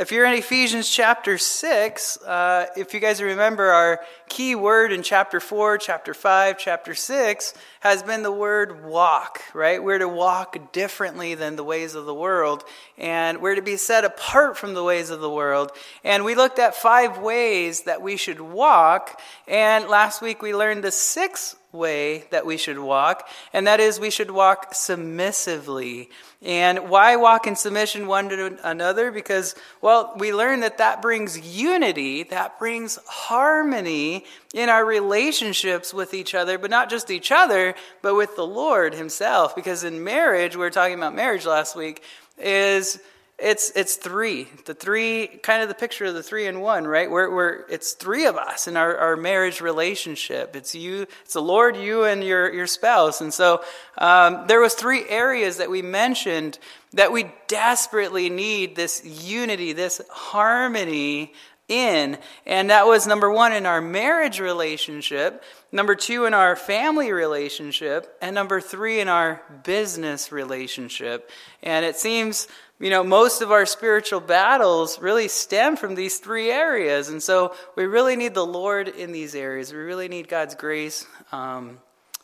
If you're in Ephesians chapter 6, uh, if you guys remember, our key word in chapter 4, chapter 5, chapter 6 has been the word walk, right? We're to walk differently than the ways of the world, and we're to be set apart from the ways of the world. And we looked at five ways that we should walk, and last week we learned the sixth way that we should walk, and that is we should walk submissively. And why walk in submission one to another? Because, well, we learn that that brings unity, that brings harmony in our relationships with each other, but not just each other, but with the Lord Himself. Because in marriage, we were talking about marriage last week, is it's it's three. The three kind of the picture of the three in one right? Where, it's three of us in our, our marriage relationship. It's you it's the lord you and your your spouse. And so um, there was three areas that we mentioned that we desperately need this unity this harmony in. And that was number one in our marriage relationship number two in our family relationship and number three in our business relationship. And it seems you know, most of our spiritual battles really stem from these three areas. And so we really need the Lord in these areas. We really need God's grace, um,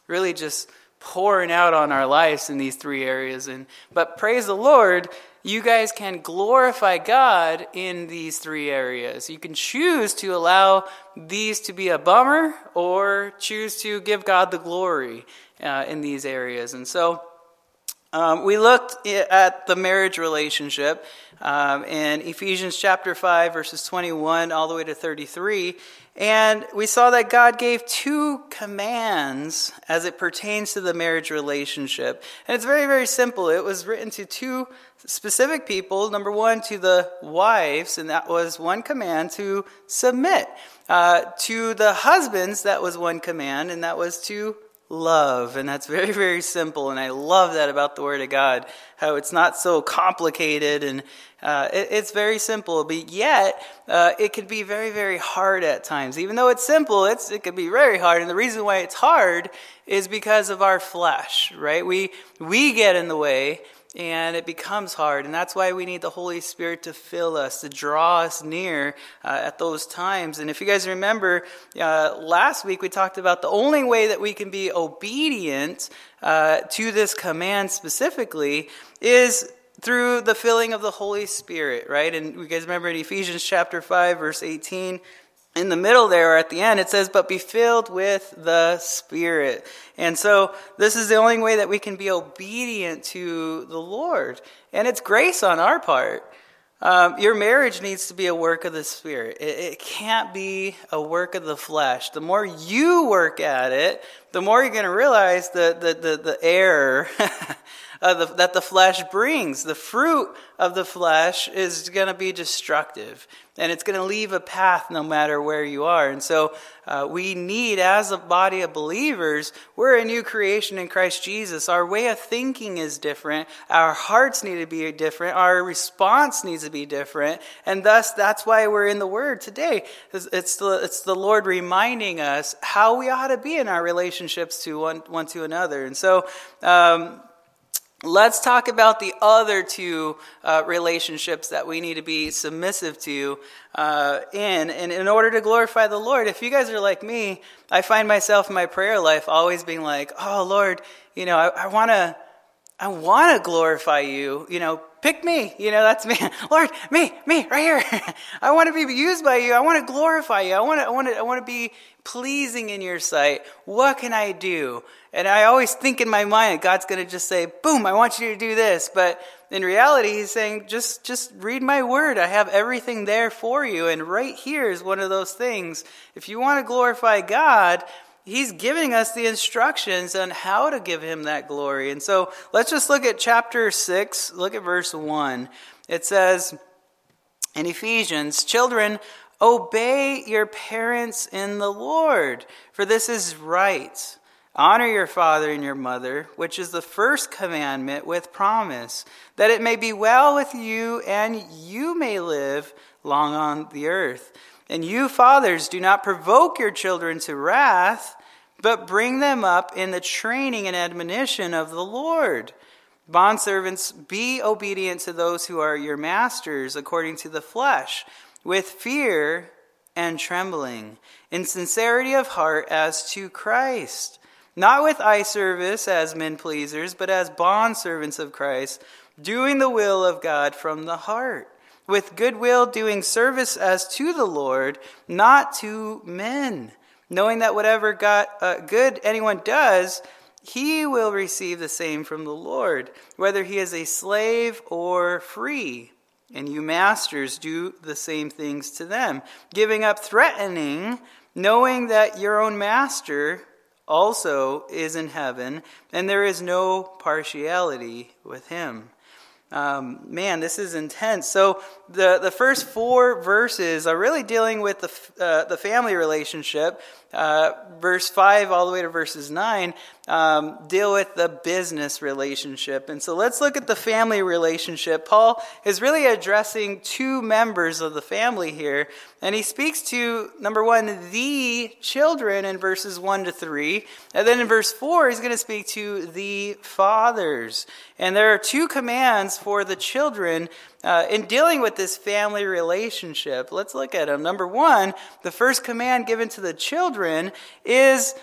really just pouring out on our lives in these three areas. And but praise the Lord, you guys can glorify God in these three areas. You can choose to allow these to be a bummer or choose to give God the glory uh, in these areas. And so um, we looked at the marriage relationship um, in Ephesians chapter 5, verses 21 all the way to 33. And we saw that God gave two commands as it pertains to the marriage relationship. And it's very, very simple. It was written to two specific people. Number one, to the wives, and that was one command to submit. Uh, to the husbands, that was one command, and that was to love. And that's very, very simple. And I love that about the Word of God, how it's not so complicated and uh, it, it's very simple. But yet, uh, it can be very, very hard at times. Even though it's simple, it's, it can be very hard. And the reason why it's hard is because of our flesh, right? We, we get in the way and it becomes hard. And that's why we need the Holy Spirit to fill us, to draw us near uh, at those times. And if you guys remember, uh, last week we talked about the only way that we can be obedient uh, to this command specifically is through the filling of the Holy Spirit, right? And you guys remember in Ephesians chapter 5, verse 18 in the middle there or at the end, it says, but be filled with the Spirit. And so this is the only way that we can be obedient to the Lord. And it's grace on our part. Um, your marriage needs to be a work of the Spirit. It, it, can't be a work of the flesh. The more you work at it, the more you're going to realize the, the, the, the error the, that the flesh brings. The fruit of the flesh is going to be destructive, and it's going to leave a path no matter where you are. And so, uh, we need, as a body of believers, we're a new creation in Christ Jesus. Our way of thinking is different. Our hearts need to be different. Our response needs to be different. And thus, that's why we're in the Word today. It's the, it's the Lord reminding us how we ought to be in our relationships to one, one to another. And so, um, Let's talk about the other two uh, relationships that we need to be submissive to uh, in. And in order to glorify the Lord, if you guys are like me, I find myself in my prayer life always being like, oh, Lord, you know, I, I want to. I want to glorify you. You know, pick me. You know, that's me. Lord, me, me, right here. I want to be used by you. I want to glorify you. I want to, I want to, I want to be pleasing in your sight. What can I do? And I always think in my mind, God's going to just say, boom, I want you to do this. But in reality, he's saying, just, just read my word. I have everything there for you. And right here is one of those things. If you want to glorify God, he's giving us the instructions on how to give him that glory. And so let's just look at chapter 6, look at verse 1. It says in Ephesians, Children, obey your parents in the Lord, for this is right. Honor your father and your mother, which is the first commandment with promise, that it may be well with you and you may live long on the earth. And you, fathers, do not provoke your children to wrath, but bring them up in the training and admonition of the Lord. Bondservants, be obedient to those who are your masters according to the flesh, with fear and trembling, in sincerity of heart as to Christ, not with eye service as men pleasers, but as bondservants of Christ, doing the will of God from the heart, with goodwill doing service as to the Lord, not to men, knowing that whatever God, uh, good anyone does, he will receive the same from the Lord, whether he is a slave or free. And you masters do the same things to them, giving up threatening, knowing that your own master also is in heaven, and there is no partiality with him. Um, man, this is intense. So the, the first four verses are really dealing with the, uh, the family relationship. Uh, verse 5 all the way to verses 9 um, deal with the business relationship. And so let's look at the family relationship. Paul is really addressing two members of the family here. And he speaks to, number one, the children in verses 1 to 3. And then in verse 4, he's going to speak to the fathers. And there are two commands for the children uh, in dealing with this family relationship. Let's look at them. Number one, the first command given to the children is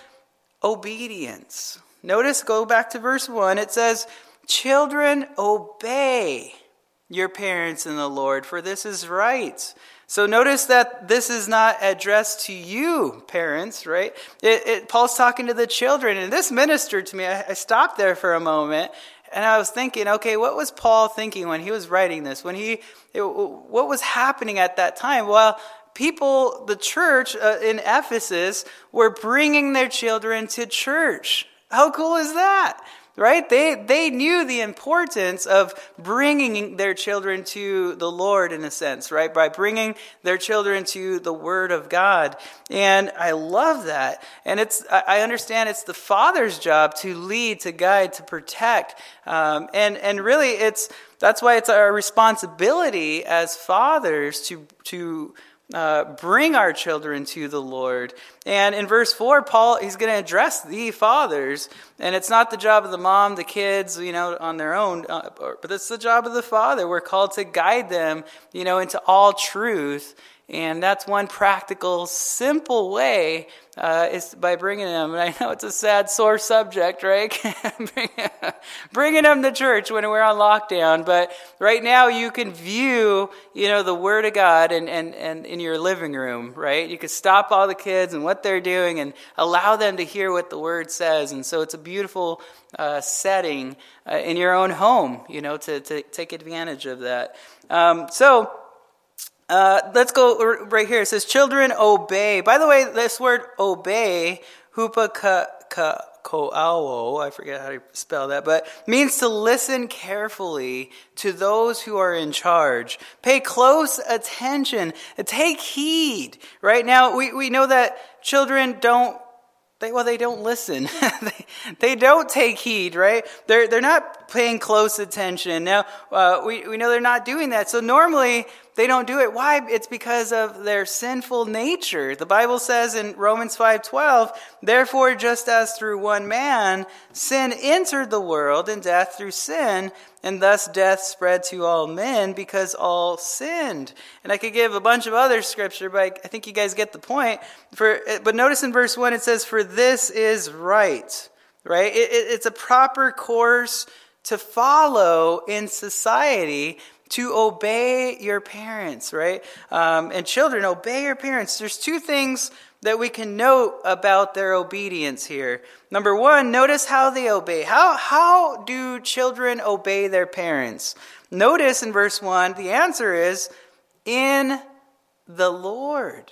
obedience. Notice, go back to verse 1. It says, Children, obey your parents in the Lord, for this is right. So notice that this is not addressed to you, parents, right? It, it, Paul's talking to the children, and this ministered to me. I, I stopped there for a moment, and I was thinking, okay, what was Paul thinking when he was writing this? When he, it, what was happening at that time? Well, people, the church uh, in Ephesus, were bringing their children to church. How cool is that? Right? They, they knew the importance of bringing their children to the Lord in a sense, right? By bringing their children to the Word of God. And I love that. And it's, I understand it's the father's job to lead, to guide, to protect. Um, and, and really it's, that's why it's our responsibility as fathers to, to, uh, bring our children to the Lord. And in verse 4, Paul, he's going to address the fathers. And it's not the job of the mom, the kids, you know, on their own, uh, but it's the job of the father. We're called to guide them, you know, into all truth. And that's one practical, simple way uh, is by bringing them. And I know it's a sad, sore subject, right? bringing them to church when we're on lockdown. But right now, you can view, you know, the Word of God and, and, and in your living room, right? You can stop all the kids and what they're doing and allow them to hear what the Word says. And so it's a beautiful uh, setting uh, in your own home, you know, to, to take advantage of that. Um, so, uh, let's go right here. It says, Children, obey. By the way, this word obey, hupa ka, ka, koao, I forget how to spell that, but means to listen carefully to those who are in charge. Pay close attention. Take heed. Right now, we, we know that children don't they, well, they don't listen. they, they don't take heed, right? They're, they're not paying close attention. Now, uh, we, we know they're not doing that. So normally, they don't do it. Why? It's because of their sinful nature. The Bible says in Romans 5:12, "Therefore just as through one man sin entered the world and death through sin, and thus death spread to all men because all sinned." And I could give a bunch of other scripture, but I think you guys get the point. For but notice in verse 1 it says, "For this is right." Right? It, it, it's a proper course to follow in society to obey your parents, right? Um, and children, obey your parents. There's two things that we can note about their obedience here. Number one, notice how they obey. How, how do children obey their parents? Notice in verse 1, the answer is in the Lord.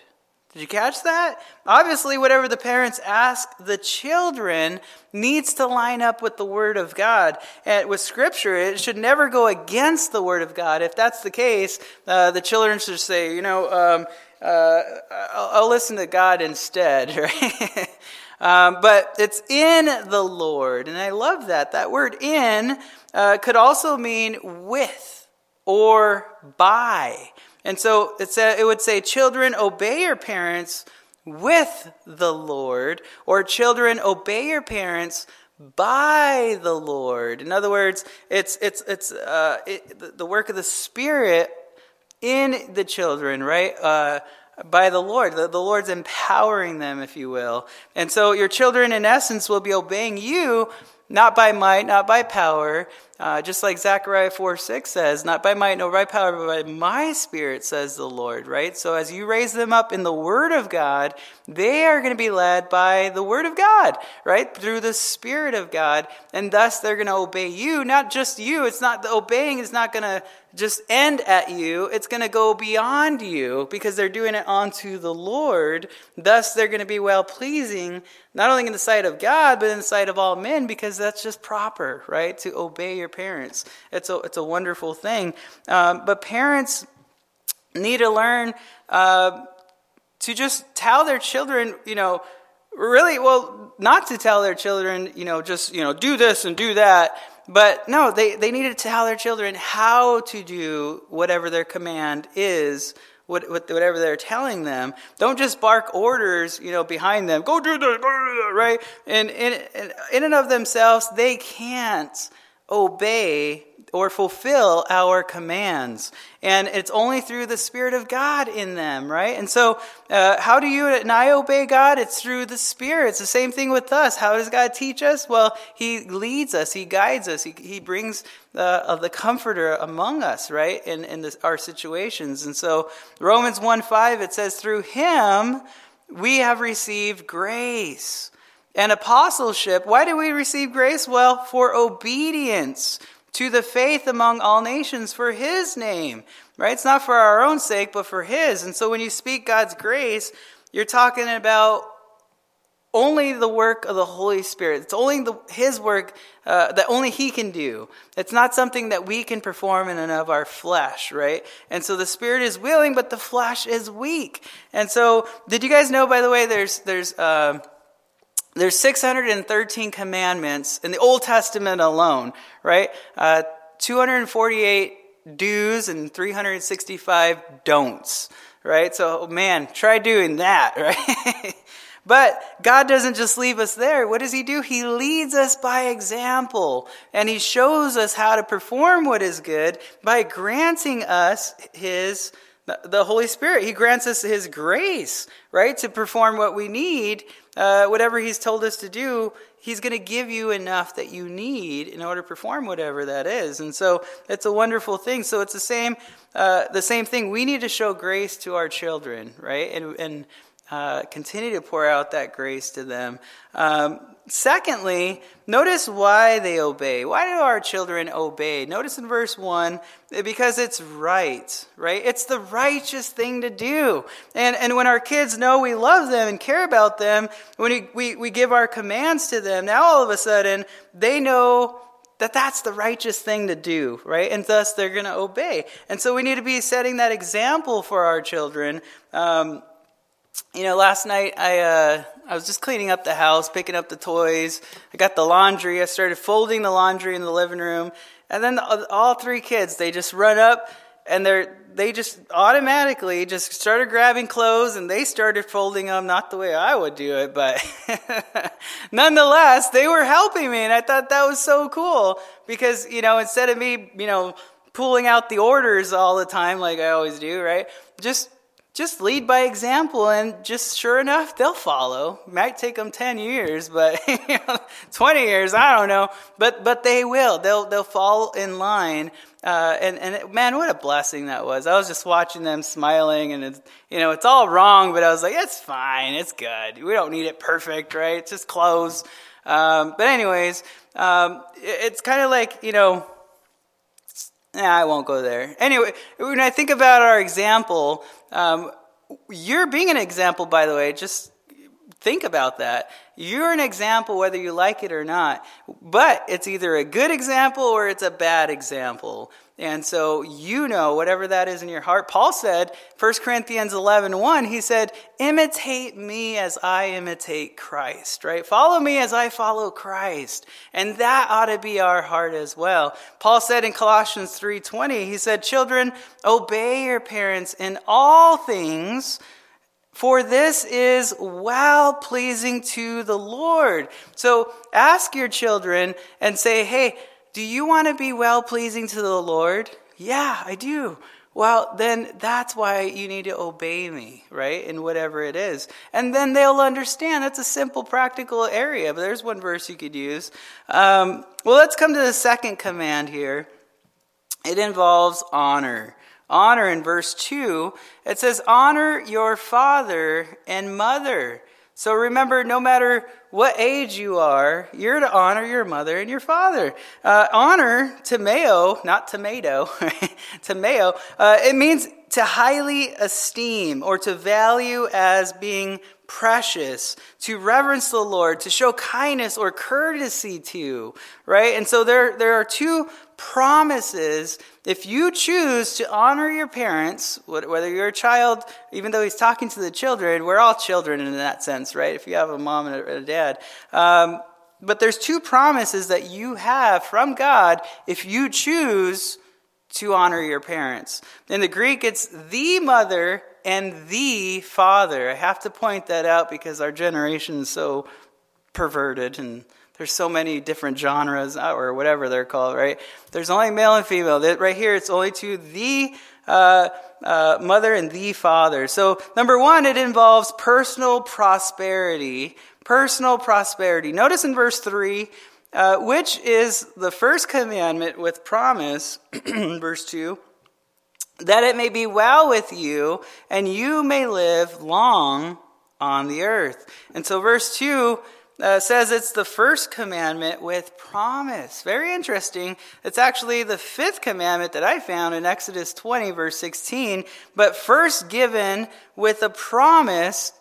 Did you catch that? Obviously, whatever the parents ask the children needs to line up with the Word of God. And with Scripture, it should never go against the Word of God. If that's the case, uh, the children should say, you know, um, uh, I'll, listen to God instead, right? um, but it's in the Lord. And I love that. That word in uh, could also mean with or by. And so it, said, it would say, Children, obey your parents with the Lord, or children, obey your parents by the Lord. In other words, it's, it's, it's uh, it, the work of the Spirit in the children, right? Uh, by the Lord. The, the Lord's empowering them, if you will. And so your children, in essence, will be obeying you, not by might, not by power, uh, just like Zechariah 4 6 says, not by might nor by power, but by my spirit, says the Lord, right? So as you raise them up in the Word of God, they are going to be led by the Word of God, right? Through the Spirit of God. And thus they're going to obey you, not just you. It's not, the obeying is not going to just end at you. It's going to go beyond you because they're doing it unto the Lord. Thus, they're going to be well pleasing, not only in the sight of God, but in the sight of all men because that's just proper, right? To obey your parents. It's a, it's a wonderful thing. Um, but parents need to learn uh, to just tell their children, you know, really, well, not to tell their children, you know, just, you know, do this and do that but no, they, they need to tell their children how to do whatever their command is, whatever they're telling them. Don't just bark orders, you know, behind them. Go do this, go do that, right? And in, in and of themselves, they can't obey or fulfill our commands. And it's only through the Spirit of God in them, right? And so, uh, how do you and I obey God? It's through the Spirit. It's the same thing with us. How does God teach us? Well, He leads us, He guides us, He, he brings uh, the Comforter among us, right, in, in this, our situations. And so, Romans 1 5, it says, through Him we have received grace and apostleship. Why do we receive grace? Well, for obedience to the faith among all nations for his name, right? It's not for our own sake, but for his. And so when you speak God's grace, you're talking about only the work of the Holy Spirit. It's only the, his work uh, that only he can do. It's not something that we can perform in and of our flesh, right? And so the Spirit is willing, but the flesh is weak. And so, did you guys know, by the way, there's, there's, uh, there's 613 commandments in the Old Testament alone, right? Uh, 248 do's and 365 don'ts, right? So, man, try doing that, right? but God doesn't just leave us there. What does He do? He leads us by example, and He shows us how to perform what is good by granting us His the Holy Spirit. He grants us His grace, right, to perform what we need uh, whatever He's told us to do, He's going to give you enough that you need in order to perform whatever that is. And so it's a wonderful thing. So it's the same, uh, the same thing. We need to show grace to our children, right? And, and uh, continue to pour out that grace to them. Um, secondly, notice why they obey. Why do our children obey? Notice in verse 1 because it's right, right? It's the righteous thing to do. And, and when our kids know we love them and care about them, when we, we, we give our commands to them, now all of a sudden they know that that's the righteous thing to do, right? And thus they're going to obey. And so we need to be setting that example for our children. Um, you know, last night I uh, I was just cleaning up the house, picking up the toys. I got the laundry. I started folding the laundry in the living room, and then the, all three kids they just run up and they're they just automatically just started grabbing clothes and they started folding them. Not the way I would do it, but nonetheless they were helping me, and I thought that was so cool because you know instead of me you know pulling out the orders all the time like I always do, right? Just just lead by example and just sure enough they'll follow. Might take them 10 years but 20 years i don't know. But but they will. They'll they'll fall in line. Uh, and and it, man what a blessing that was. I was just watching them smiling and it's you know it's all wrong but i was like it's fine. It's good. We don't need it perfect right? It's just clothes um, but anyways um, it, it's kind of like you know I won't go there. Anyway, when I think about our example, um, you're being an example, by the way. Just think about that. You're an example whether you like it or not. But it's either a good example or it's a bad example. And so you know whatever that is in your heart. Paul said, 1 Corinthians 11, 1, he said, imitate me as I imitate Christ, right? Follow me as I follow Christ. And that ought to be our heart as well. Paul said in Colossians 3.20, he said, children, obey your parents in all things For this is well pleasing to the Lord. So ask your children and say, hey, do you want to be well pleasing to the Lord? Yeah, I do. Well, then that's why you need to obey me, right? In whatever it is. And then they'll understand. That's a simple, practical area. But there's one verse you could use. Um, well, let's come to the second command here. It involves honor. Honor in verse 2, it says, Honor your father and mother. So remember, no matter what age you are, you're to honor your mother and your father. Uh, honor, tomato, not tomato, tomato, uh, it means to highly esteem or to value as being precious, to reverence the Lord, to show kindness or courtesy to, right? And so there, there are two promises. If you choose to honor your parents, whether you're a child, even though he's talking to the children, we're all children in that sense, right? If you have a mom and a dad. Um, but there's two promises that you have from God if you choose to honor your parents. In the Greek, it's the mother and the father. I have to point that out because our generation is so perverted and there's so many different genres uh, or whatever they're called, right? There's only male and female. Right here, it's only to the uh, uh, mother and the father. So, number one, it involves personal prosperity. Personal prosperity. Notice in verse 3, uh, which is the first commandment with promise, verse 2 that it may be well with you and you may live long on the earth. And so, verse 2 uh, says it's the first commandment with promise. Very interesting. It's actually the fifth commandment that I found in Exodus 20, verse 16, but first given with a promise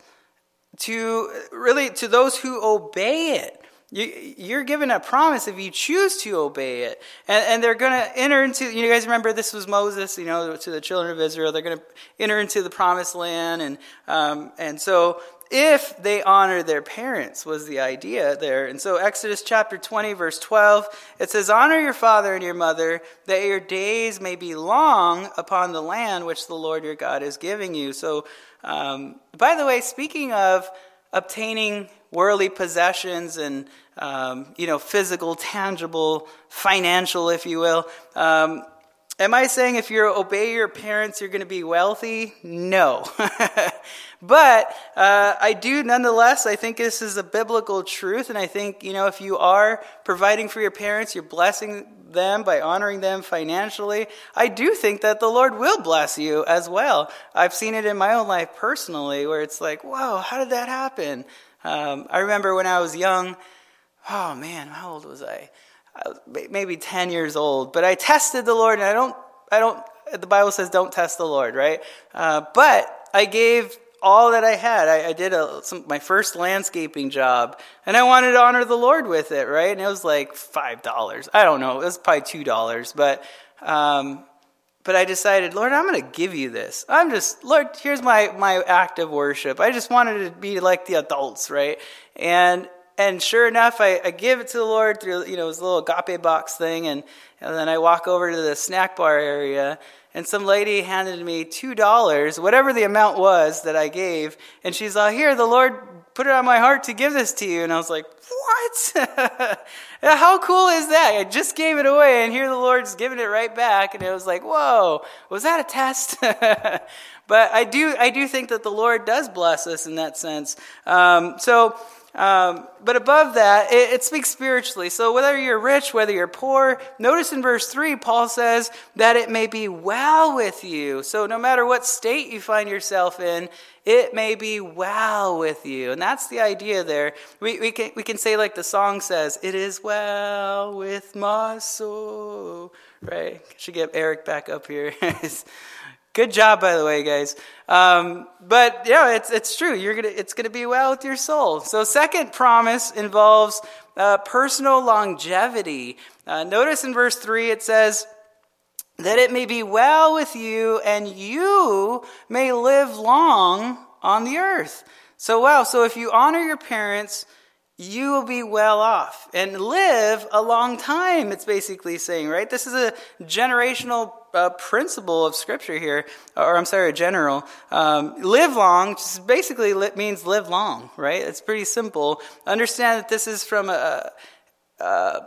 to really to those who obey it. You, are given a promise if you choose to obey it. And, and they're going to enter into, you guys remember this was Moses, you know, to the children of Israel. They're going to enter into the promised land. And, um, and so if they honor their parents was the idea there. And so Exodus chapter 20 verse 12, it says, Honor your father and your mother, that your days may be long upon the land which the Lord your God is giving you. So, um, by the way, speaking of obtaining worldly possessions and um, you know physical, tangible, financial, if you will. Um, am I saying if you obey your parents, you're going to be wealthy? No. but uh, I do nonetheless. I think this is a biblical truth, and I think you know if you are providing for your parents, you're blessing them by honoring them financially. I do think that the Lord will bless you as well. I've seen it in my own life personally, where it's like, whoa, how did that happen? Um, I remember when I was young, oh man, how old was I? I was maybe 10 years old, but I tested the Lord, and I don't, I don't, the Bible says don't test the Lord, right? Uh, but I gave all that I had. I, I did a, some, my first landscaping job, and I wanted to honor the Lord with it, right? And it was like $5. I don't know, it was probably $2, but um, but I decided, Lord, I'm going to give you this. I'm just, Lord, here's my, my act of worship. I just wanted to be like the adults, right? And, and sure enough, I, I give it to the Lord through, you know, this little agape box thing. And, and then I walk over to the snack bar area and some lady handed me $2, whatever the amount was that I gave. And she's like, here, the Lord put it on my heart to give this to you. And I was like, what? How cool is that? I just gave it away, and here the Lord's giving it right back. And it was like, whoa, was that a test? but I do, I do think that the Lord does bless us in that sense. Um, so, um, but above that, it, it, speaks spiritually. So whether you're rich, whether you're poor, notice in verse 3, Paul says that it may be well with you. So no matter what state you find yourself in, it may be well with you. And that's the idea there. We, we, can, we can say, like the song says, it is well with my soul. Right? Should get Eric back up here. Good job, by the way, guys. Um, but yeah, it's it's true. You're gonna it's gonna be well with your soul. So, second promise involves uh, personal longevity. Uh, notice in verse three it says that it may be well with you, and you may live long on the earth. So, wow. So, if you honor your parents, you will be well off and live a long time, it's basically saying, right? This is a generational uh, principle of Scripture here, or I'm sorry, a general. Um, live long just basically means live long, right? It's pretty simple. Understand that this is from a, a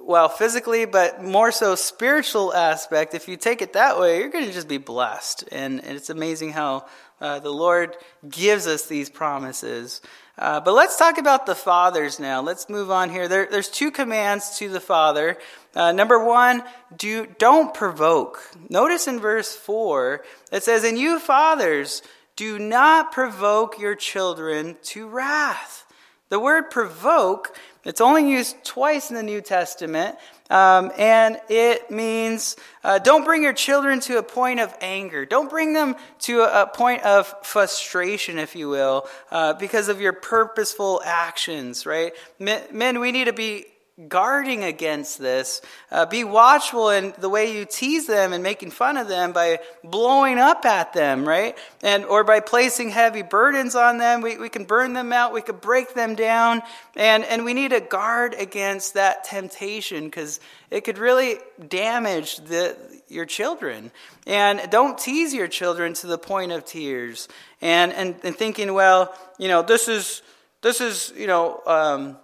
well, physically, but more so spiritual aspect. If you take it that way, you're going to just be blessed. And, and it's amazing how uh, the Lord gives us these promises. Uh, but let's talk about the fathers now. Let's move on here. There, there's two commands to the father. Uh, number one, do, don't provoke. Notice in verse 4, it says, And you fathers, do not provoke your children to wrath. The word provoke, it's only used twice in the New Testament, um, and it means uh, don't bring your children to a point of anger. Don't bring them to a, point of frustration, if you will, uh, because of your purposeful actions, right? Men, we need to be guarding against this. Uh, be watchful in the way you tease them and making fun of them by blowing up at them, right? And or by placing heavy burdens on them. We, we can burn them out. We could break them down. And, and we need to guard against that temptation because it could really damage the, your children. And don't tease your children to the point of tears. And, and, and thinking, well, you know, this is, this is, you know, um,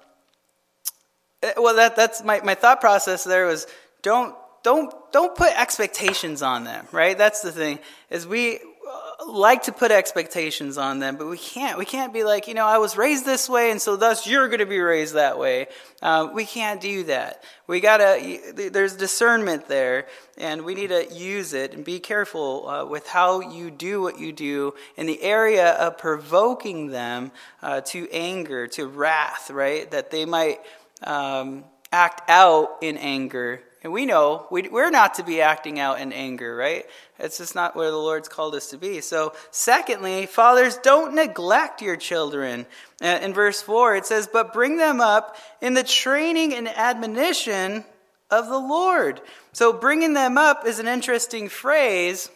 well, that, that's my, my thought process there was don't, don't, don't put expectations on them, right? That's the thing, is we uh, like to put expectations on them, but we can't. We can't be like, you know, I was raised this way, and so thus you're going to be raised that way. Uh, we can't do that. We gotta. There's discernment there, and we need to use it and be careful uh, with how you do what you do in the area of provoking them uh, to anger, to wrath, right? That they might um, act out in anger. And we know we, we're not to be acting out in anger, right? It's just not where the Lord's called us to be. So, secondly, fathers, don't neglect your children. Uh, in verse 4, it says, But bring them up in the training and admonition of the Lord. So, bringing them up is an interesting phrase.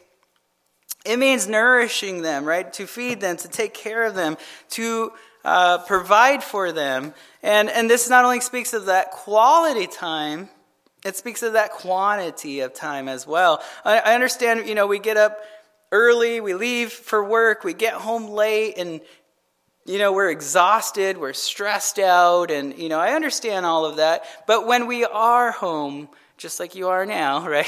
It means nourishing them, right? To feed them, to take care of them, to uh, provide for them. And, and this not only speaks of that quality time, it speaks of that quantity of time as well. I, I understand, you know, we get up early, we leave for work, we get home late, and you know, we're exhausted, we're stressed out, and, you know, I understand all of that. But when we are home, just like you are now, right?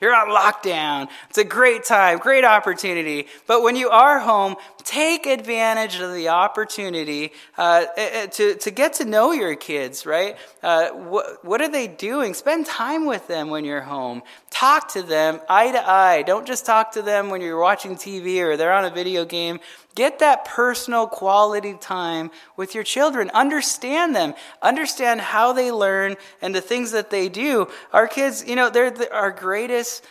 You're on lockdown. It's a great time, great opportunity. But when you are home, take advantage of the opportunity uh, eh, eh, to, to get to know your kids, right? Uh, what, what are they doing? Spend time with them when you're home. Talk to them eye to eye. Don't just talk to them when you're watching TV or they're on a video game. Get that personal quality time with your children. Understand them. Understand how they learn and the things that they do. Our kids, you know, they're the, our greatest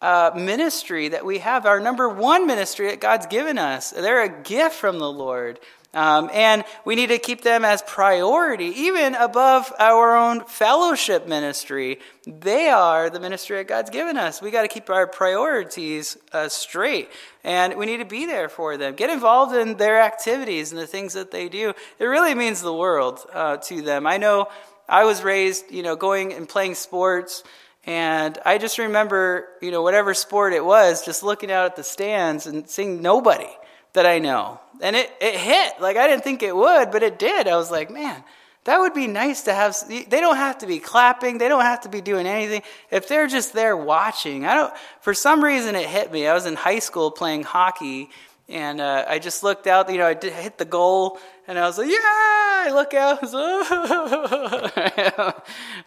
uh, ministry that we have, our number one ministry that God's given us. They're a gift from the Lord. Um, and we need to keep them as priority, even above our own fellowship ministry. They are the ministry that God's given us. We got to keep our priorities uh, straight, and we need to be there for them. Get involved in their activities and the things that they do. It really means the world uh, to them. I know I was raised, you know, going and playing sports. And I just remember, you know, whatever sport it was, just looking out at the stands and seeing nobody that I know. And it, it hit. Like, I didn't think it would, but it did. I was like, man, that would be nice to have. They don't have to be clapping. They don't have to be doing anything. If they're just there watching, I don't, for some reason it hit me. I was in high school playing hockey and uh, I just looked out, you know, I did, hit the goal, and I was like, yeah, I look out. I was,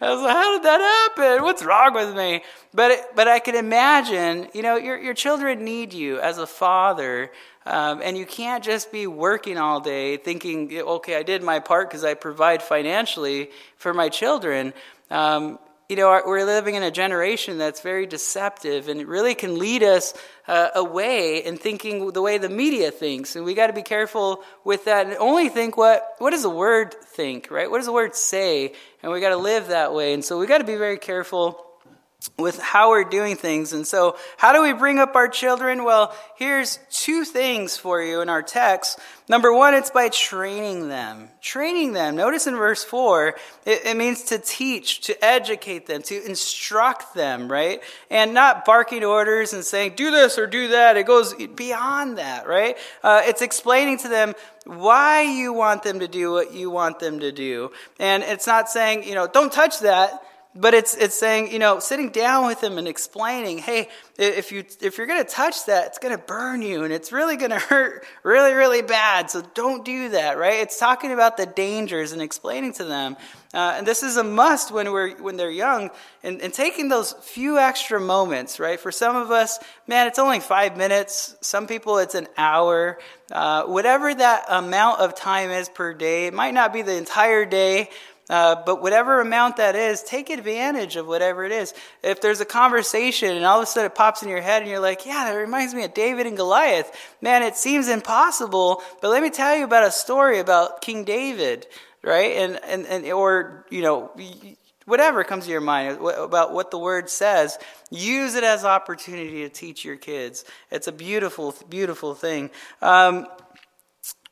I was like, how did that happen? What's wrong with me? But, it, but I can imagine, you know, your, your children need you as a father, um, and you can't just be working all day thinking, okay, I did my part because I provide financially for my children. Um, you know, we're living in a generation that's very deceptive and it really can lead us uh, away in thinking the way the media thinks. And we got to be careful with that and only think what, what does the word think, right? What does the word say? And we got to live that way. And so we got to be very careful with how we're doing things. And so, how do we bring up our children? Well, here's two things for you in our text. Number one, it's by training them. Training them. Notice in verse 4, it, it, means to teach, to educate them, to instruct them, right? And not barking orders and saying, do this or do that. It goes beyond that, right? Uh, it's explaining to them why you want them to do what you want them to do. And it's not saying, you know, don't touch that but it's, it's saying, you know, sitting down with him and explaining, hey, if, you, if you're going to touch that, it's going to burn you and it's really going to hurt really, really bad. So don't do that, right? It's talking about the dangers and explaining to them. Uh, and this is a must when, we're, when they're young and, and taking those few extra moments, right? For some of us, man, it's only five minutes. Some people, it's an hour. Uh, whatever that amount of time is per day, it might not be the entire day. Uh, but whatever amount that is, take advantage of whatever it is. If there's a conversation and all of a sudden it pops in your head and you're like, yeah, that reminds me of David and Goliath. Man, it seems impossible, but let me tell you about a story about King David, right? And, and, and or, you know, whatever comes to your mind about what the word says, use it as opportunity to teach your kids. It's a beautiful, beautiful thing. Um,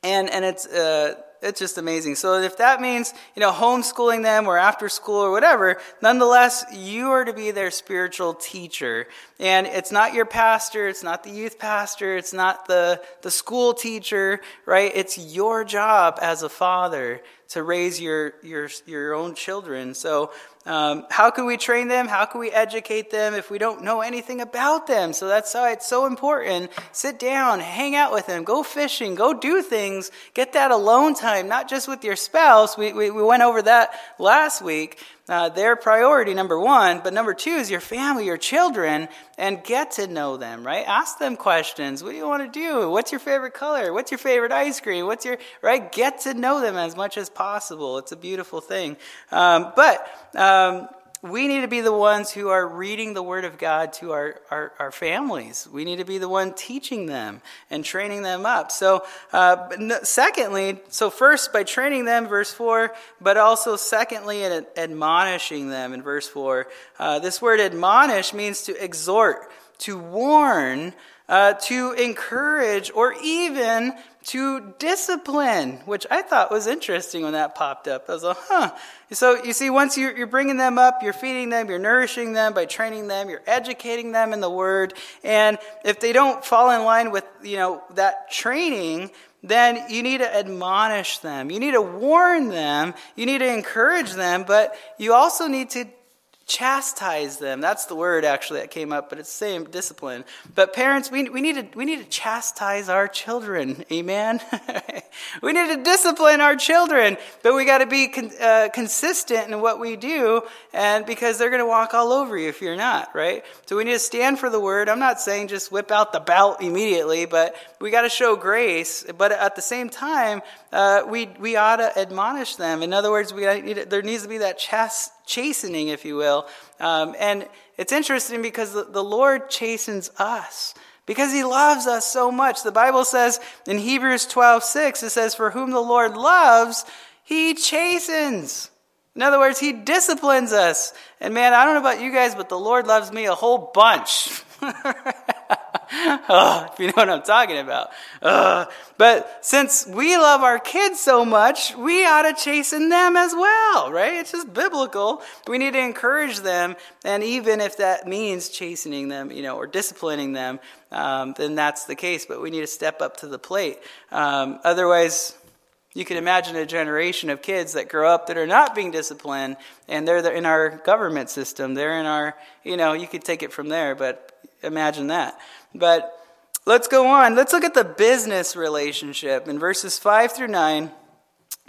and, and it's, uh, it's just amazing. So if that means, you know, homeschooling them or after school or whatever, nonetheless, you are to be their spiritual teacher. And it's not your pastor, it's not the youth pastor, it's not the, the school teacher, right? It's your job as a father to raise your, your, your own children. So um, how can we train them? How can we educate them if we don't know anything about them? So that's why it's so important. Sit down, hang out with them, go fishing, go do things, get that alone time, not just with your spouse. We, we, we went over that last week, uh, their priority, number one. But number two is your family, your children, and get to know them, right? Ask them questions. What do you want to do? What's your favorite color? What's your favorite ice cream? What's your, right? Get to know them as much as possible. It's a beautiful thing. Um, but, um, we need to be the ones who are reading the Word of God to our, our, our families. We need to be the one teaching them and training them up. So, uh, secondly, so first by training them, verse 4, but also secondly, in admonishing them in verse 4. Uh, this word admonish means to exhort, to warn, uh, to encourage, or even to discipline, which I thought was interesting when that popped up. I was like, huh. So you see, once you're, bringing them up, you're feeding them, you're nourishing them by training them, you're educating them in the Word. And if they don't fall in line with, you know, that training, then you need to admonish them. You need to warn them. You need to encourage them, but you also need to chastise them. That's the word actually that came up, but it's the same discipline. But parents, we, we, need, to, we need to chastise our children. Amen? we need to discipline our children, but we got to be con, uh, consistent in what we do, and because they're going to walk all over you if you're not, right? So we need to stand for the word. I'm not saying just whip out the belt immediately, but we got to show grace. But at the same time, uh, we, we ought to admonish them. In other words, we need there needs to be that chast, chastening, if you will. Um, and it's interesting because the, the Lord chastens us because he loves us so much. The Bible says in Hebrews 12 6, it says, For whom the Lord loves, he chastens. In other words, he disciplines us. And man, I don't know about you guys, but the Lord loves me a whole bunch. oh, if you know what I'm talking about. Uh, but since we love our kids so much, we ought to chasten them as well, right? It's just biblical. We need to encourage them, and even if that means chastening them, you know, or disciplining them, um, then that's the case. But we need to step up to the plate. Um, otherwise, you can imagine a generation of kids that grow up that are not being disciplined, and they're in our government system. They're in our, you know, you could take it from there, but imagine that. But let's go on. Let's look at the business relationship in verses 5 through 9.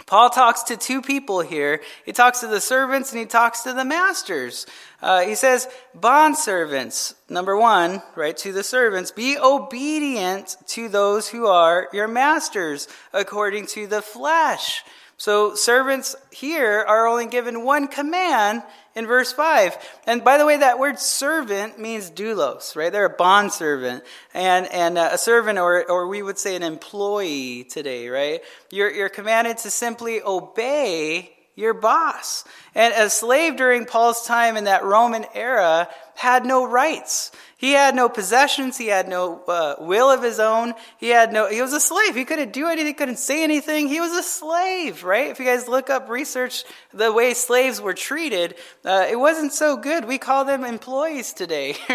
Paul talks to two people here. He talks to the servants and he talks to the masters. Uh, he says, Bond servants, number one, right, to the servants, be obedient to those who are your masters according to the flesh. So servants here are only given one command, in verse 5. And by the way, that word servant means doulos, right? They're a bond servant. And, and uh, a servant, or, or we would say an employee today, right? You're, you're commanded to simply obey your boss. And a slave during Paul's time in that Roman era had no rights. He had no possessions. He had no uh, will of his own. He had no, he was a slave. He couldn't do anything, couldn't say anything. He was a slave, right? If you guys look up research the way slaves were treated, uh, it wasn't so good. We call them employees today.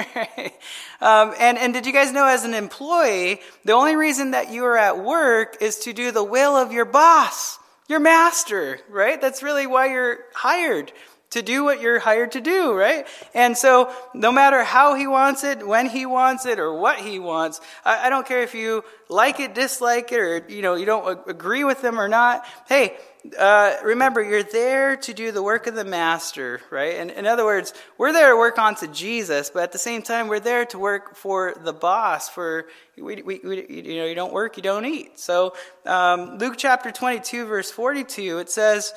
um, and, and did you guys know as an employee, the only reason that you are at work is to do the will of your boss, your master, right? That's really why you're hired to do what you're hired to do, right? And so, no matter how he wants it, when he wants it, or what he wants, I, I, don't care if you like it, dislike it, or you know you don't agree with them or not. Hey, uh, remember you're there to do the work of the master, right? And in other words, we're there to work onto Jesus, but at the same time, we're there to work for the boss. For we, we, we you know, you don't work, you don't eat. So, um, Luke chapter 22, verse 42, it says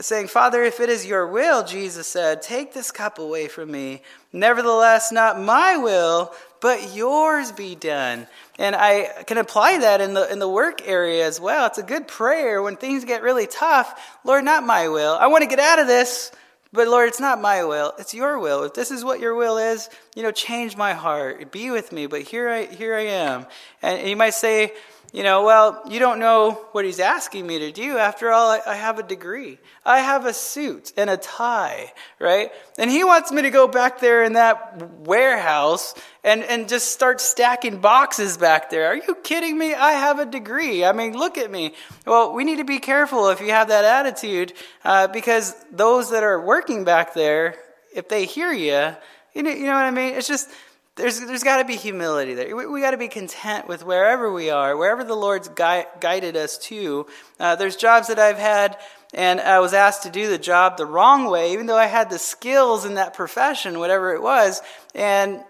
saying, Father, if it is your will, Jesus said, take this cup away from me. Nevertheless, not my will, but yours be done. And I can apply that in the, in the work area as well. It's a good prayer when things get really tough. Lord, not my will. I want to get out of this, but Lord, it's not my will. It's your will. If this is what your will is, you know, change my heart. Be with me. But here I, here I am. And you might say, you know, well, you don't know what he's asking me to do. After all, I, I, have a degree. I have a suit and a tie, right? And he wants me to go back there in that warehouse and, and just start stacking boxes back there. Are you kidding me? I have a degree. I mean, look at me. Well, we need to be careful if you have that attitude uh, because those that are working back there, if they hear you, you know, you know what I mean? It's just, there's, there's got to be humility there. We, we got to be content with wherever we are, wherever the Lord's gui- guided us to. Uh, there's jobs that I've had, and I was asked to do the job the wrong way, even though I had the skills in that profession, whatever it was. And,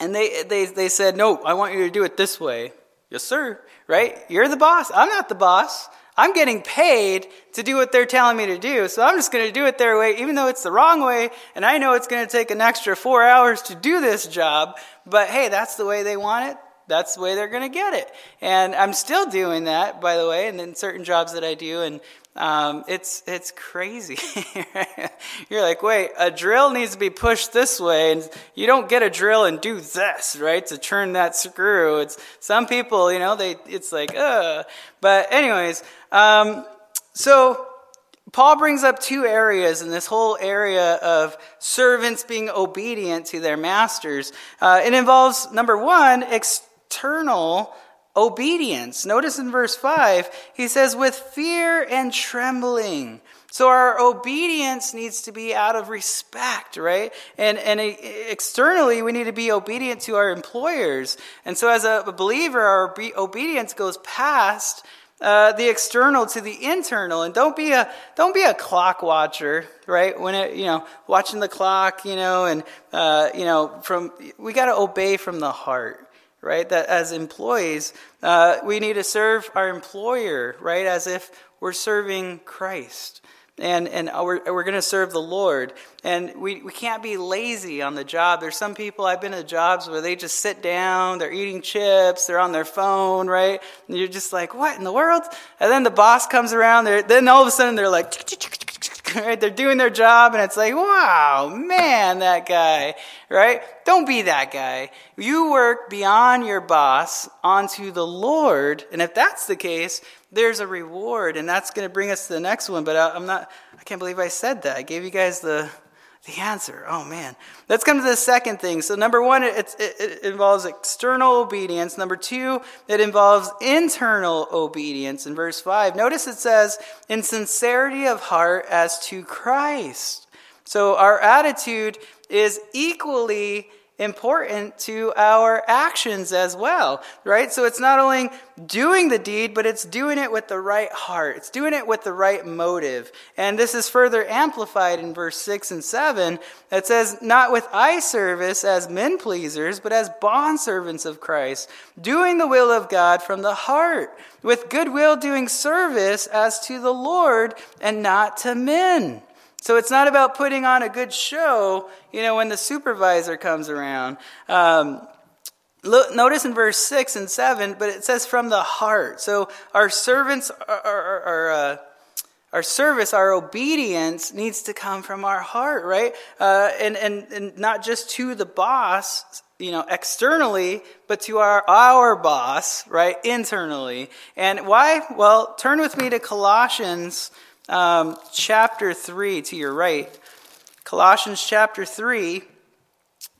and they, they, they said, No, I want you to do it this way. Yes, sir. Right? You're the boss. I'm not the boss. I'm getting paid to do what they're telling me to do, so I'm just going to do it their way, even though it's the wrong way, and I know it's going to take an extra four hours to do this job, but hey, that's the way they want it. That's the way they're going to get it. And I'm still doing that, by the way, and in certain jobs that I do, and um, it's it's crazy. You're like, wait, a drill needs to be pushed this way, and you don't get a drill and do this, right, to turn that screw. It's some people, you know, they it's like, uh. But anyways, um, so Paul brings up two areas in this whole area of servants being obedient to their masters. Uh, it involves number one, external obedience. Notice in verse 5, he says, with fear and trembling. So our obedience needs to be out of respect, right? And, and externally, we need to be obedient to our employers. And so as a believer, our obedience goes past uh, the external to the internal and don't be a don't be a clock watcher right when it you know watching the clock you know and uh, you know from we got to obey from the heart right? That as employees, uh, we need to serve our employer, right? As if we're serving Christ. And, and we're, we're going to serve the Lord. And we, we can't be lazy on the job. There's some people, I've been to jobs where they just sit down, they're eating chips, they're on their phone, right? And you're just like, what in the world? And then the boss comes around, then all of a sudden they're like, right? They're doing their job and it's like, wow, man, that guy, right? Don't be that guy. You work beyond your boss onto the Lord. And if that's the case, there's a reward. And that's going to bring us to the next one. But I'm not, I can't believe I said that. I gave you guys the, the answer. Oh man. Let's come to the second thing. So, number one, it, it, it, involves external obedience. Number two, it involves internal obedience. In verse 5, notice it says, in sincerity of heart as to Christ. So, our attitude is equally important to our actions as well, right? So it's not only doing the deed, but it's doing it with the right heart. It's doing it with the right motive. And this is further amplified in verse 6 and 7. It says, Not with eye service as men pleasers, but as bondservants of Christ, doing the will of God from the heart, with goodwill doing service as to the Lord and not to men so it's not about putting on a good show, you know, when the supervisor comes around. Um, look, notice in verse 6 and 7, but it says from the heart. So our servants are, are, are, uh, our service, our obedience needs to come from our heart, right? Uh, and, and, and not just to the boss, you know, externally, but to our, our boss, right, internally. And why? Well, turn with me to Colossians um, chapter 3 to your right. Colossians chapter 3,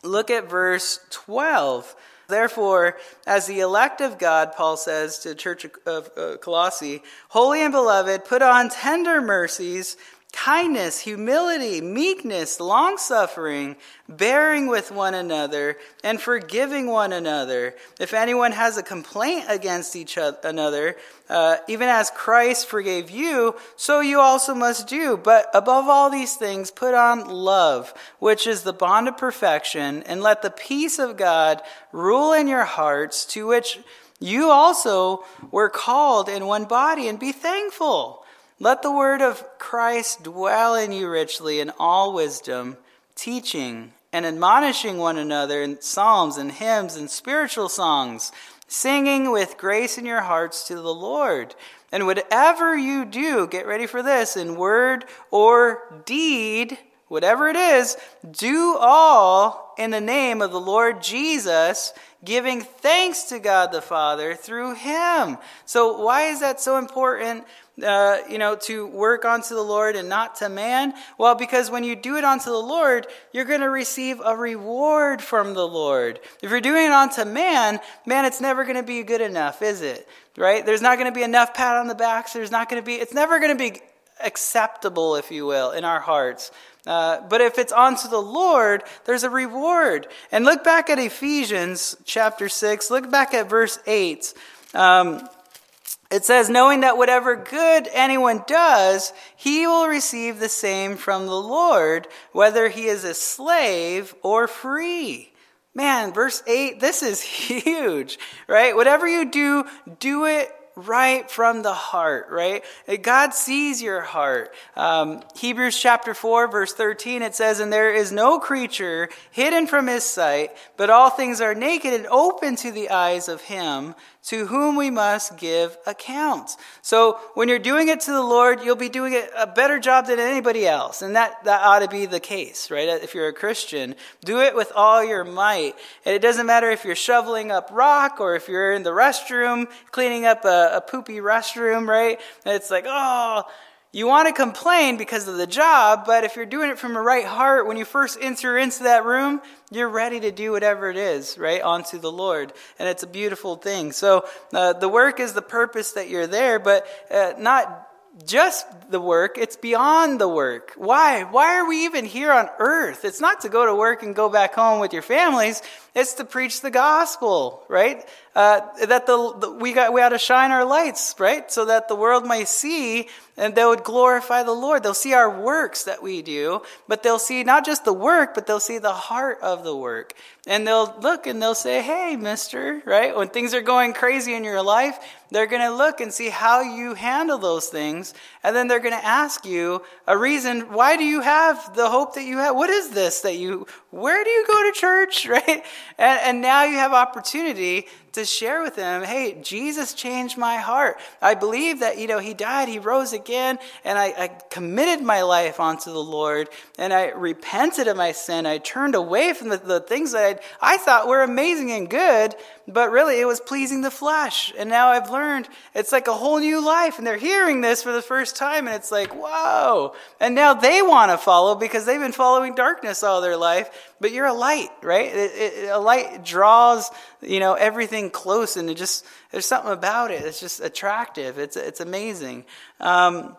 look at verse 12. Therefore, as the elect of God, Paul says to the church of uh, Colossae, holy and beloved, put on tender mercies kindness, humility, meekness, long suffering, bearing with one another, and forgiving one another. If anyone has a complaint against each other, uh, even as Christ forgave you, so you also must do. But above all these things, put on love, which is the bond of perfection, and let the peace of God rule in your hearts, to which you also were called in one body, and be thankful. Let the word of Christ dwell in you richly in all wisdom, teaching and admonishing one another in psalms and hymns and spiritual songs, singing with grace in your hearts to the Lord. And whatever you do, get ready for this, in word or deed, whatever it is, do all in the name of the Lord Jesus, giving thanks to God the Father through him. So, why is that so important? Uh, you know, to work unto the Lord and not to man? Well, because when you do it unto the Lord, you're going to receive a reward from the Lord. If you're doing it unto man, man, it's never going to be good enough, is it? Right? There's not going to be enough pat on the backs. There's not going to be, it's never going to be acceptable, if you will, in our hearts. Uh, but if it's onto the Lord, there's a reward. And look back at Ephesians chapter 6, look back at verse 8. Um, it says, knowing that whatever good anyone does, he will receive the same from the Lord, whether he is a slave or free. Man, verse 8, this is huge, right? Whatever you do, do it right from the heart, right? God sees your heart. Um, Hebrews chapter 4, verse 13, it says, And there is no creature hidden from his sight, but all things are naked and open to the eyes of him to whom we must give account. So when you're doing it to the Lord, you'll be doing it a better job than anybody else. And that, that ought to be the case, right? If you're a Christian, do it with all your might. And it doesn't matter if you're shoveling up rock or if you're in the restroom, cleaning up a, a poopy restroom, right? And it's like, oh, you want to complain because of the job, but if you're doing it from a right heart, when you first enter into that room, you're ready to do whatever it is, right, onto the Lord. And it's a beautiful thing. So uh, the work is the purpose that you're there, but uh, not just the work, it's beyond the work. Why? Why are we even here on earth? It's not to go to work and go back home with your families. It's to preach the gospel, right? Uh, that the, the, we got we ought to shine our lights, right, so that the world might see and they would glorify the Lord. They'll see our works that we do, but they'll see not just the work, but they'll see the heart of the work. And they'll look and they'll say, "Hey, Mister," right? When things are going crazy in your life, they're going to look and see how you handle those things, and then they're going to ask you a reason. Why do you have the hope that you have? What is this that you? Where do you go to church, right? And, and now you have opportunity to share with them, hey, Jesus changed my heart. I believe that, you know, he died, he rose again, and I, I committed my life onto the Lord, and I repented of my sin. I turned away from the, the things that i I thought were amazing and good, but really it was pleasing the flesh. And now I've learned it's like a whole new life. And they're hearing this for the first time, and it's like, whoa. And now they want to follow because they've been following darkness all their life. But you're a light, right? It, it, a light draws, you know, everything close, and it just, there's something about it. It's just attractive. It's, it's amazing. Um,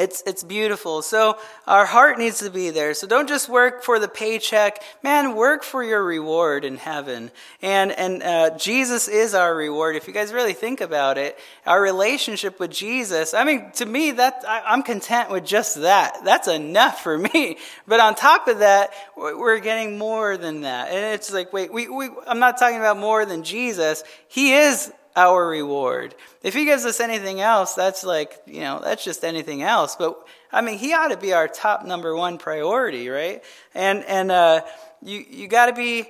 it's, it's beautiful. So our heart needs to be there. So don't just work for the paycheck. Man, work for your reward in heaven. And, and uh, Jesus is our reward. If you guys really think about it, our relationship with Jesus, I mean, to me, that, I, I'm content with just that. That's enough for me. But on top of that, we're getting more than that. And it's like, wait, we, we, I'm not talking about more than Jesus. He is our reward. If he gives us anything else, that's like, you know, that's just anything else. But I mean, he ought to be our top number one priority, right? And, and, uh, you, you gotta be,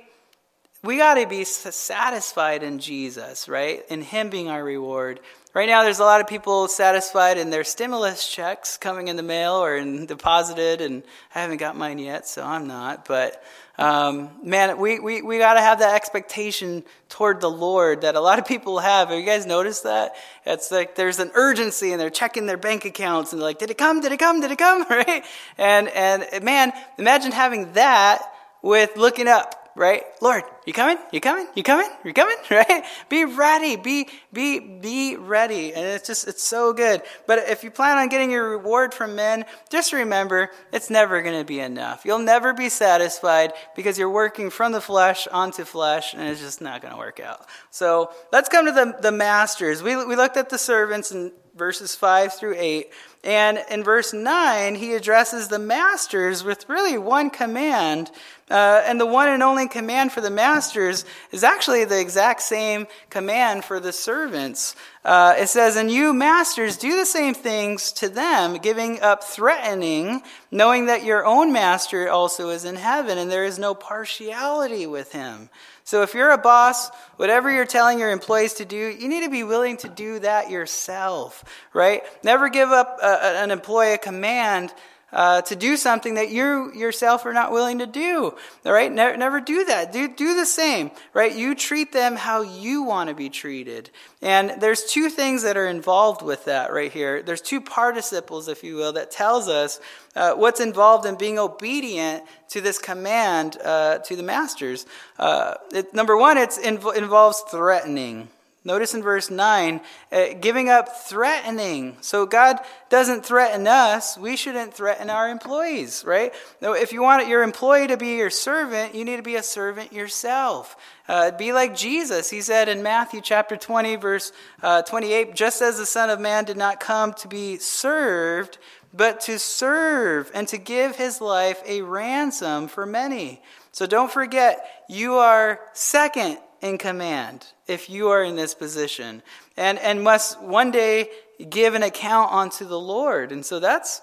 we got to be satisfied in Jesus, right? In Him being our reward. Right now, there's a lot of people satisfied in their stimulus checks coming in the mail or in deposited, and I haven't got mine yet, so I'm not. But um, man, we, we, we got to have that expectation toward the Lord that a lot of people have. Have you guys noticed that? It's like there's an urgency and they're checking their bank accounts and they're like, did it come? Did it come? Did it come? Right? And, and man, imagine having that with looking up right? Lord, you coming? You coming? You coming? You coming? Right? Be ready. Be be be ready. And it's just it's so good. But if you plan on getting your reward from men, just remember it's never going to be enough. You'll never be satisfied because you're working from the flesh onto flesh and it's just not going to work out. So, let's come to the the masters. We we looked at the servants in verses 5 through 8. And in verse 9, he addresses the masters with really one command. Uh, and the one and only command for the masters is actually the exact same command for the servants. Uh, it says, And you, masters, do the same things to them, giving up threatening, knowing that your own master also is in heaven, and there is no partiality with him. So if you're a boss, whatever you're telling your employees to do, you need to be willing to do that yourself, right? Never give up a, an employee a command uh, to do something that you yourself are not willing to do. All right, never, never do that. Do do the same. Right, you treat them how you want to be treated. And there's two things that are involved with that right here. There's two participles, if you will, that tells us uh, what's involved in being obedient to this command uh, to the masters. Uh, it, number one, it inv- involves threatening. Notice in verse 9, uh, giving up threatening. So God doesn't threaten us. We shouldn't threaten our employees, right? If you want your employee to be your servant, you need to be a servant yourself. Uh, be like Jesus. He said in Matthew chapter 20, verse uh, 28, just as the Son of Man did not come to be served, but to serve and to give his life a ransom for many. So don't forget, you are second in command if you are in this position and, and must one day give an account unto the Lord. And so that's,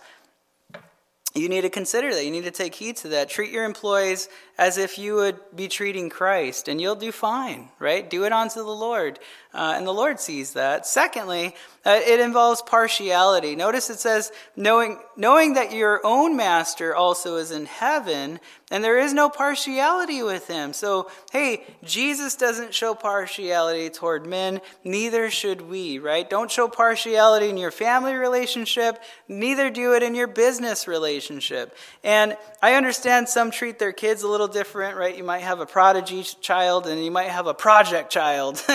you need to consider that. You need to take heed to that. Treat your employees as if you would be treating Christ, and you'll do fine, right? Do it unto the Lord, uh, and the Lord sees that. Secondly, uh, it involves partiality. Notice it says, knowing, knowing that your own master also is in heaven, and there is no partiality with him. So, hey, Jesus doesn't show partiality toward men, neither should we, right? Don't show partiality in your family relationship, neither do it in your business relationship. And I understand some treat their kids a little little different, right? You might have a prodigy child and you might have a project child.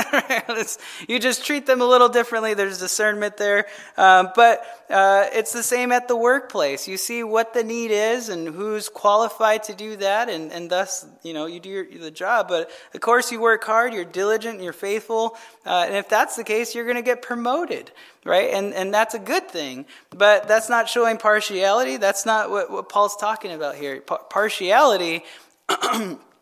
you just treat them a little differently. There's discernment there. Um, but uh, it's the same at the workplace. You see what the need is and who's qualified to do that, and, and thus, you know, you do your, the job. But of course, you work hard, you're diligent, you're faithful. Uh, and if that's the case, you're going to get promoted right? And, and that's a good thing. But that's not showing partiality. That's not what, what Paul's talking about here. partiality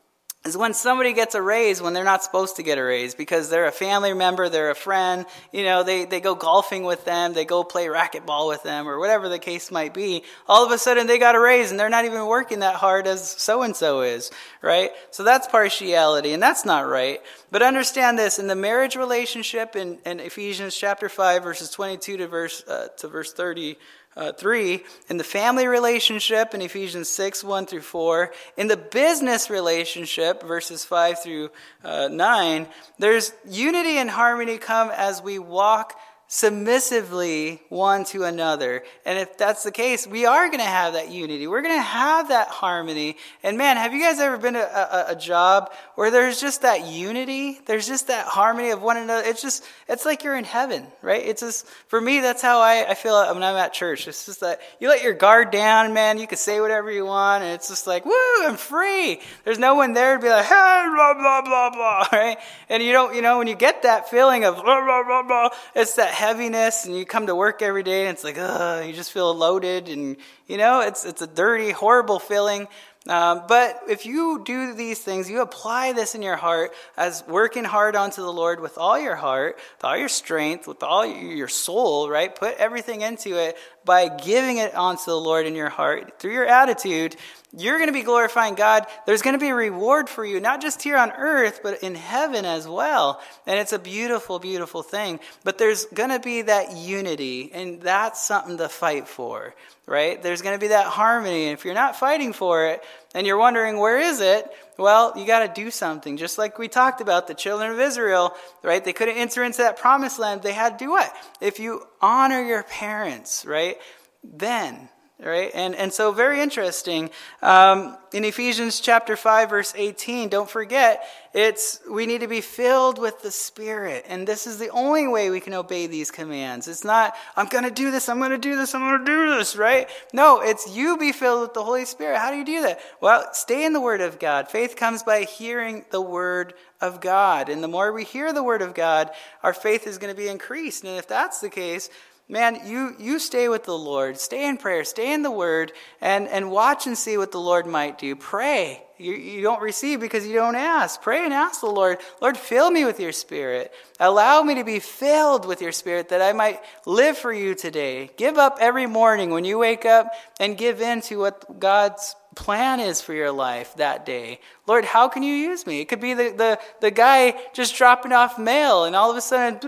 is when somebody gets a raise when they're not supposed to get a raise because they're a family member, they're a friend, you know, they, they go golfing with them, they go play racquetball with them, or whatever the case might be. All of a sudden they got a raise and they're not even working that hard as so and so is, right? So that's partiality, and that's not right. But understand this in the marriage relationship in, in Ephesians chapter 5, verses 22 to verse, uh, to verse 30 uh, 3, in the family relationship in Ephesians 6, 1 through 4, in the business relationship, verses 5 through uh, 9, there's unity and harmony come as we walk submissively one to another. And if that's the case, we are going to have that unity. We're going to have that harmony. And man, have you guys ever been to a, a, a, job where there's just that unity? There's just that harmony of one another. It's just, it's like you're in heaven, right? It's just, for me, that's how I, I feel when I'm at church. It's just that you let your guard down, man. You can say whatever you want. And it's just like, woo, I'm free. There's no one there to be like, hey, blah, blah, blah, blah, right? And you don't, you know, when you get that feeling of blah, blah, blah, blah, it's that heaviness and you come to work every day and it's like, ugh, you just feel loaded and, you know, it's, it's a dirty, horrible feeling. Um, but if you do these things, you apply this in your heart as working hard onto the Lord with all your heart, with all your strength, with all your soul, right? Put everything into it by giving it onto the Lord in your heart through your attitude. You're going to be glorifying God. There's going to be a reward for you, not just here on earth, but in heaven as well. And it's a beautiful, beautiful thing. But there's going to be that unity, and that's something to fight for, right? There's going to be that harmony. And if you're not fighting for it, and you're wondering, where is it? Well, you got to do something. Just like we talked about the children of Israel, right? They couldn't enter into that promised land. They had to do what? If you honor your parents, right? Then right? And, and so, very interesting. Um, in Ephesians chapter 5, verse 18, don't forget, it's we need to be filled with the Spirit. And this is the only way we can obey these commands. It's not, I'm going to do this, I'm going to do this, I'm going to do this, right? No, it's you be filled with the Holy Spirit. How do you do that? Well, stay in the Word of God. Faith comes by hearing the Word of God. And the more we hear the Word of God, our faith is going to be increased. And if that's the case, man, you, you stay with the Lord. Stay in prayer. Stay in the Word and, and watch and see what the Lord might do. Pray. You, you don't receive because you don't ask. Pray and ask the Lord, Lord, fill me with your Spirit. Allow me to be filled with your Spirit that I might live for you today. Give up every morning when you wake up and give in to what God's plan is for your life that day. Lord, how can you use me? It could be the, the, the guy just dropping off mail, and all of a sudden,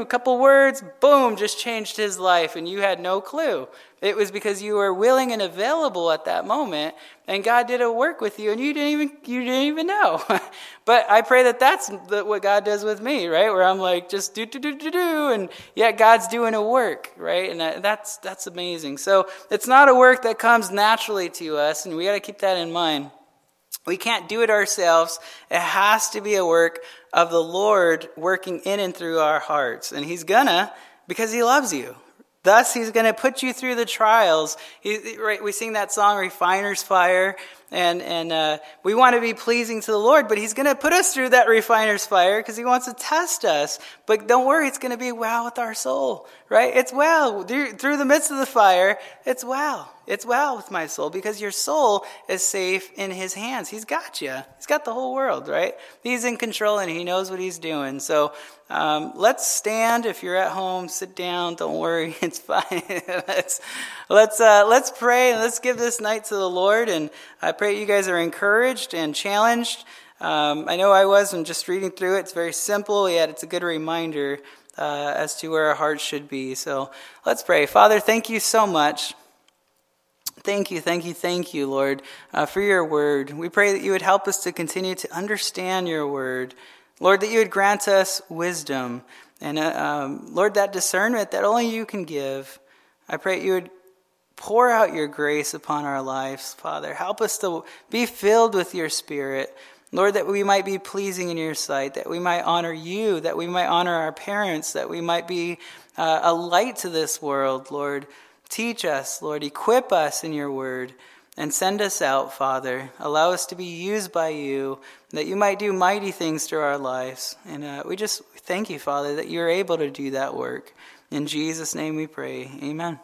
a couple words, boom, just changed his life, and you had no clue. It was because you were willing and available at that moment, and God did a work with you, and you didn't even you didn't even know. but I pray that that's what God does with me, right? Where I'm like just do do do do do, and yet God's doing a work, right? And that's that's amazing. So it's not a work that comes naturally to us, and we got to keep that in mind. We can't do it ourselves. It has to be a work of the Lord working in and through our hearts, and He's gonna because He loves you, Thus, he's going to put you through the trials. He, right, we sing that song, Refiner's Fire, and, and uh, we want to be pleasing to the Lord, but he's going to put us through that refiner's fire because he wants to test us. But don't worry, it's going to be well with our soul, right? It's well. Through the midst of the fire, it's well. It's well with my soul because your soul is safe in his hands. He's got you. He's got the whole world, right? He's in control and he knows what he's doing. So um, let's stand. If you're at home, sit down. Don't worry, it's fine. let's uh, let's pray and let's give this night to the Lord. And I pray you guys are encouraged and challenged. Um, I know I was. I'm just reading through it. It's very simple, yet it's a good reminder uh, as to where our hearts should be. So let's pray. Father, thank you so much. Thank you, thank you, thank you, Lord, uh, for your word. We pray that you would help us to continue to understand your word. Lord, that you would grant us wisdom and, uh, um, Lord, that discernment that only you can give. I pray that you would pour out your grace upon our lives, Father. Help us to be filled with your spirit. Lord, that we might be pleasing in your sight, that we might honor you, that we might honor our parents, that we might be uh, a light to this world, Lord. Teach us, Lord. Equip us in your word and send us out, Father. Allow us to be used by you, that you might do mighty things through our lives. And uh, we just thank you, Father, that you're able to do that work. In Jesus' name we pray. Amen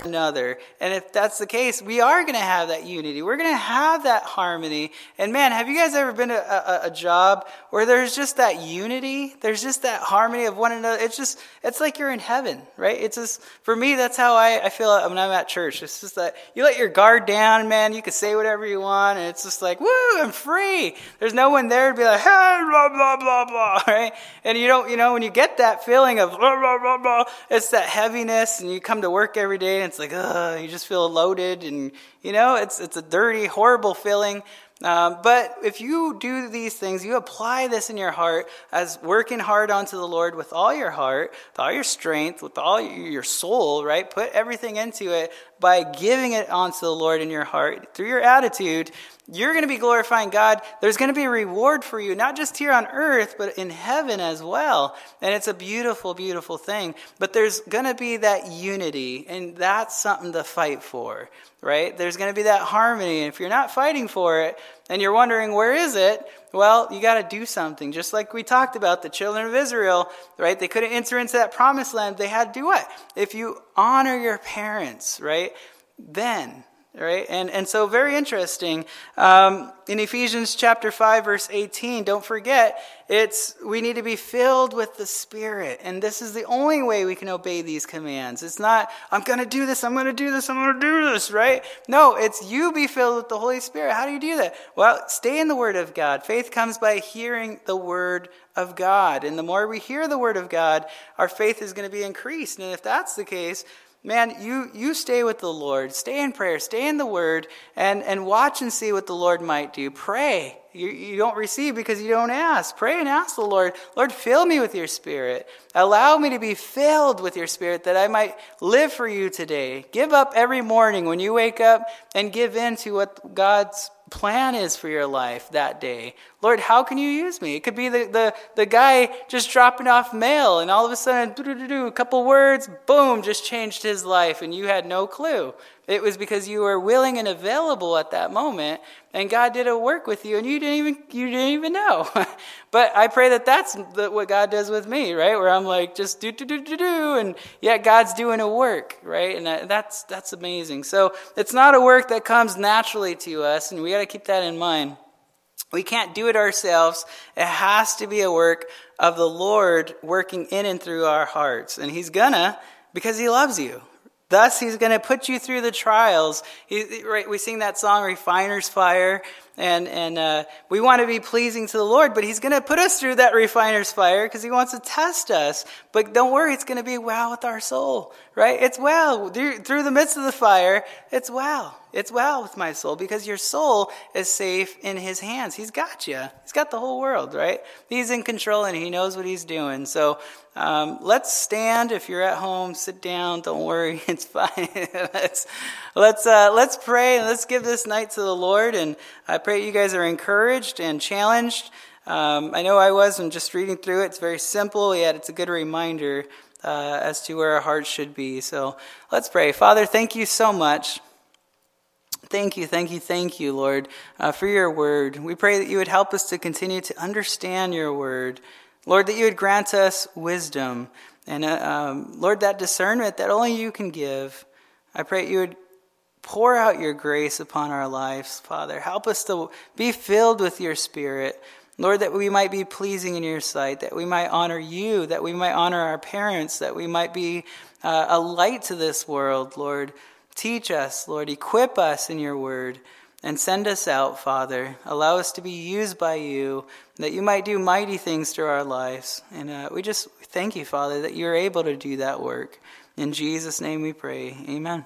another. And if that's the case, we are going to have that unity. We're going to have that harmony. And man, have you guys ever been to a, a, a, job where there's just that unity? There's just that harmony of one another. It's just, it's like you're in heaven, right? It's just, for me, that's how I, I feel when I'm at church. It's just that you let your guard down, man. You can say whatever you want. And it's just like, woo, I'm free. There's no one there to be like, hey, blah, blah, blah, blah, right? And you don't, you know, when you get that feeling of blah, blah, blah, blah, it's that heaviness and you come to work every day it's like, ugh, you just feel loaded and, you know, it's, it's a dirty, horrible feeling. Um, but if you do these things, you apply this in your heart as working hard onto the Lord with all your heart, with all your strength, with all your soul, right? Put everything into it by giving it onto the Lord in your heart through your attitude. You're going to be glorifying God. There's going to be a reward for you, not just here on earth, but in heaven as well. And it's a beautiful, beautiful thing. But there's going to be that unity, and that's something to fight for, right? There's going to be that harmony. And if you're not fighting for it, and you're wondering, where is it? Well, you got to do something. Just like we talked about the children of Israel, right? They couldn't enter into that promised land. They had to do what? If you honor your parents, right? Then right? And, and so, very interesting. Um, in Ephesians chapter 5, verse 18, don't forget, it's we need to be filled with the Spirit. And this is the only way we can obey these commands. It's not, I'm going to do this, I'm going to do this, I'm going to do this, right? No, it's you be filled with the Holy Spirit. How do you do that? Well, stay in the Word of God. Faith comes by hearing the Word of God. And the more we hear the Word of God, our faith is going to be increased. And if that's the case, man, you, you stay with the Lord, stay in prayer, stay in the Word, and, and watch and see what the Lord might do. Pray. You, you don't receive because you don't ask. Pray and ask the Lord, Lord, fill me with your Spirit. Allow me to be filled with your Spirit that I might live for you today. Give up every morning when you wake up and give in to what God's plan is for your life that day. Lord, how can you use me? It could be the, the, the guy just dropping off mail, and all of a sudden, a couple words, boom, just changed his life, and you had no clue. It was because you were willing and available at that moment, and God did a work with you, and you didn't even you didn't even know. but I pray that that's what God does with me, right? Where I'm like just do do do do do, and yet God's doing a work, right? And that's that's amazing. So it's not a work that comes naturally to us, and we got to keep that in mind. We can't do it ourselves. It has to be a work of the Lord working in and through our hearts, and He's gonna because He loves you, Thus, he's to put you through the trials. He, right, we sing that song, Refiner's Fire, and, and uh, we want to be pleasing to the Lord, but he's to put us through that refiner's fire because he wants to test us. But don't worry, it's to be well with our soul, right? It's well. Through the midst of the fire, it's well. It's well with my soul because your soul is safe in his hands. He's got you. He's got the whole world, right? He's in control and he knows what he's doing. So um, let's stand. If you're at home, sit down. Don't worry, it's fine. let's let's uh, let's pray and let's give this night to the Lord. And I pray you guys are encouraged and challenged. Um, I know I was. I'm just reading through it. It's very simple, yet it's a good reminder uh, as to where our hearts should be. So let's pray. Father, thank you so much. Thank you, thank you, thank you, Lord, uh, for your word. We pray that you would help us to continue to understand your word. Lord, that you would grant us wisdom and, uh, um, Lord, that discernment that only you can give. I pray that you would pour out your grace upon our lives, Father. Help us to be filled with your Spirit. Lord, that we might be pleasing in your sight, that we might honor you, that we might honor our parents, that we might be uh, a light to this world, Lord. Teach us, Lord. Equip us in your word and send us out, Father. Allow us to be used by you, that you might do mighty things through our lives. And uh, we just thank you, Father, that you're able to do that work. In Jesus' name we pray. Amen.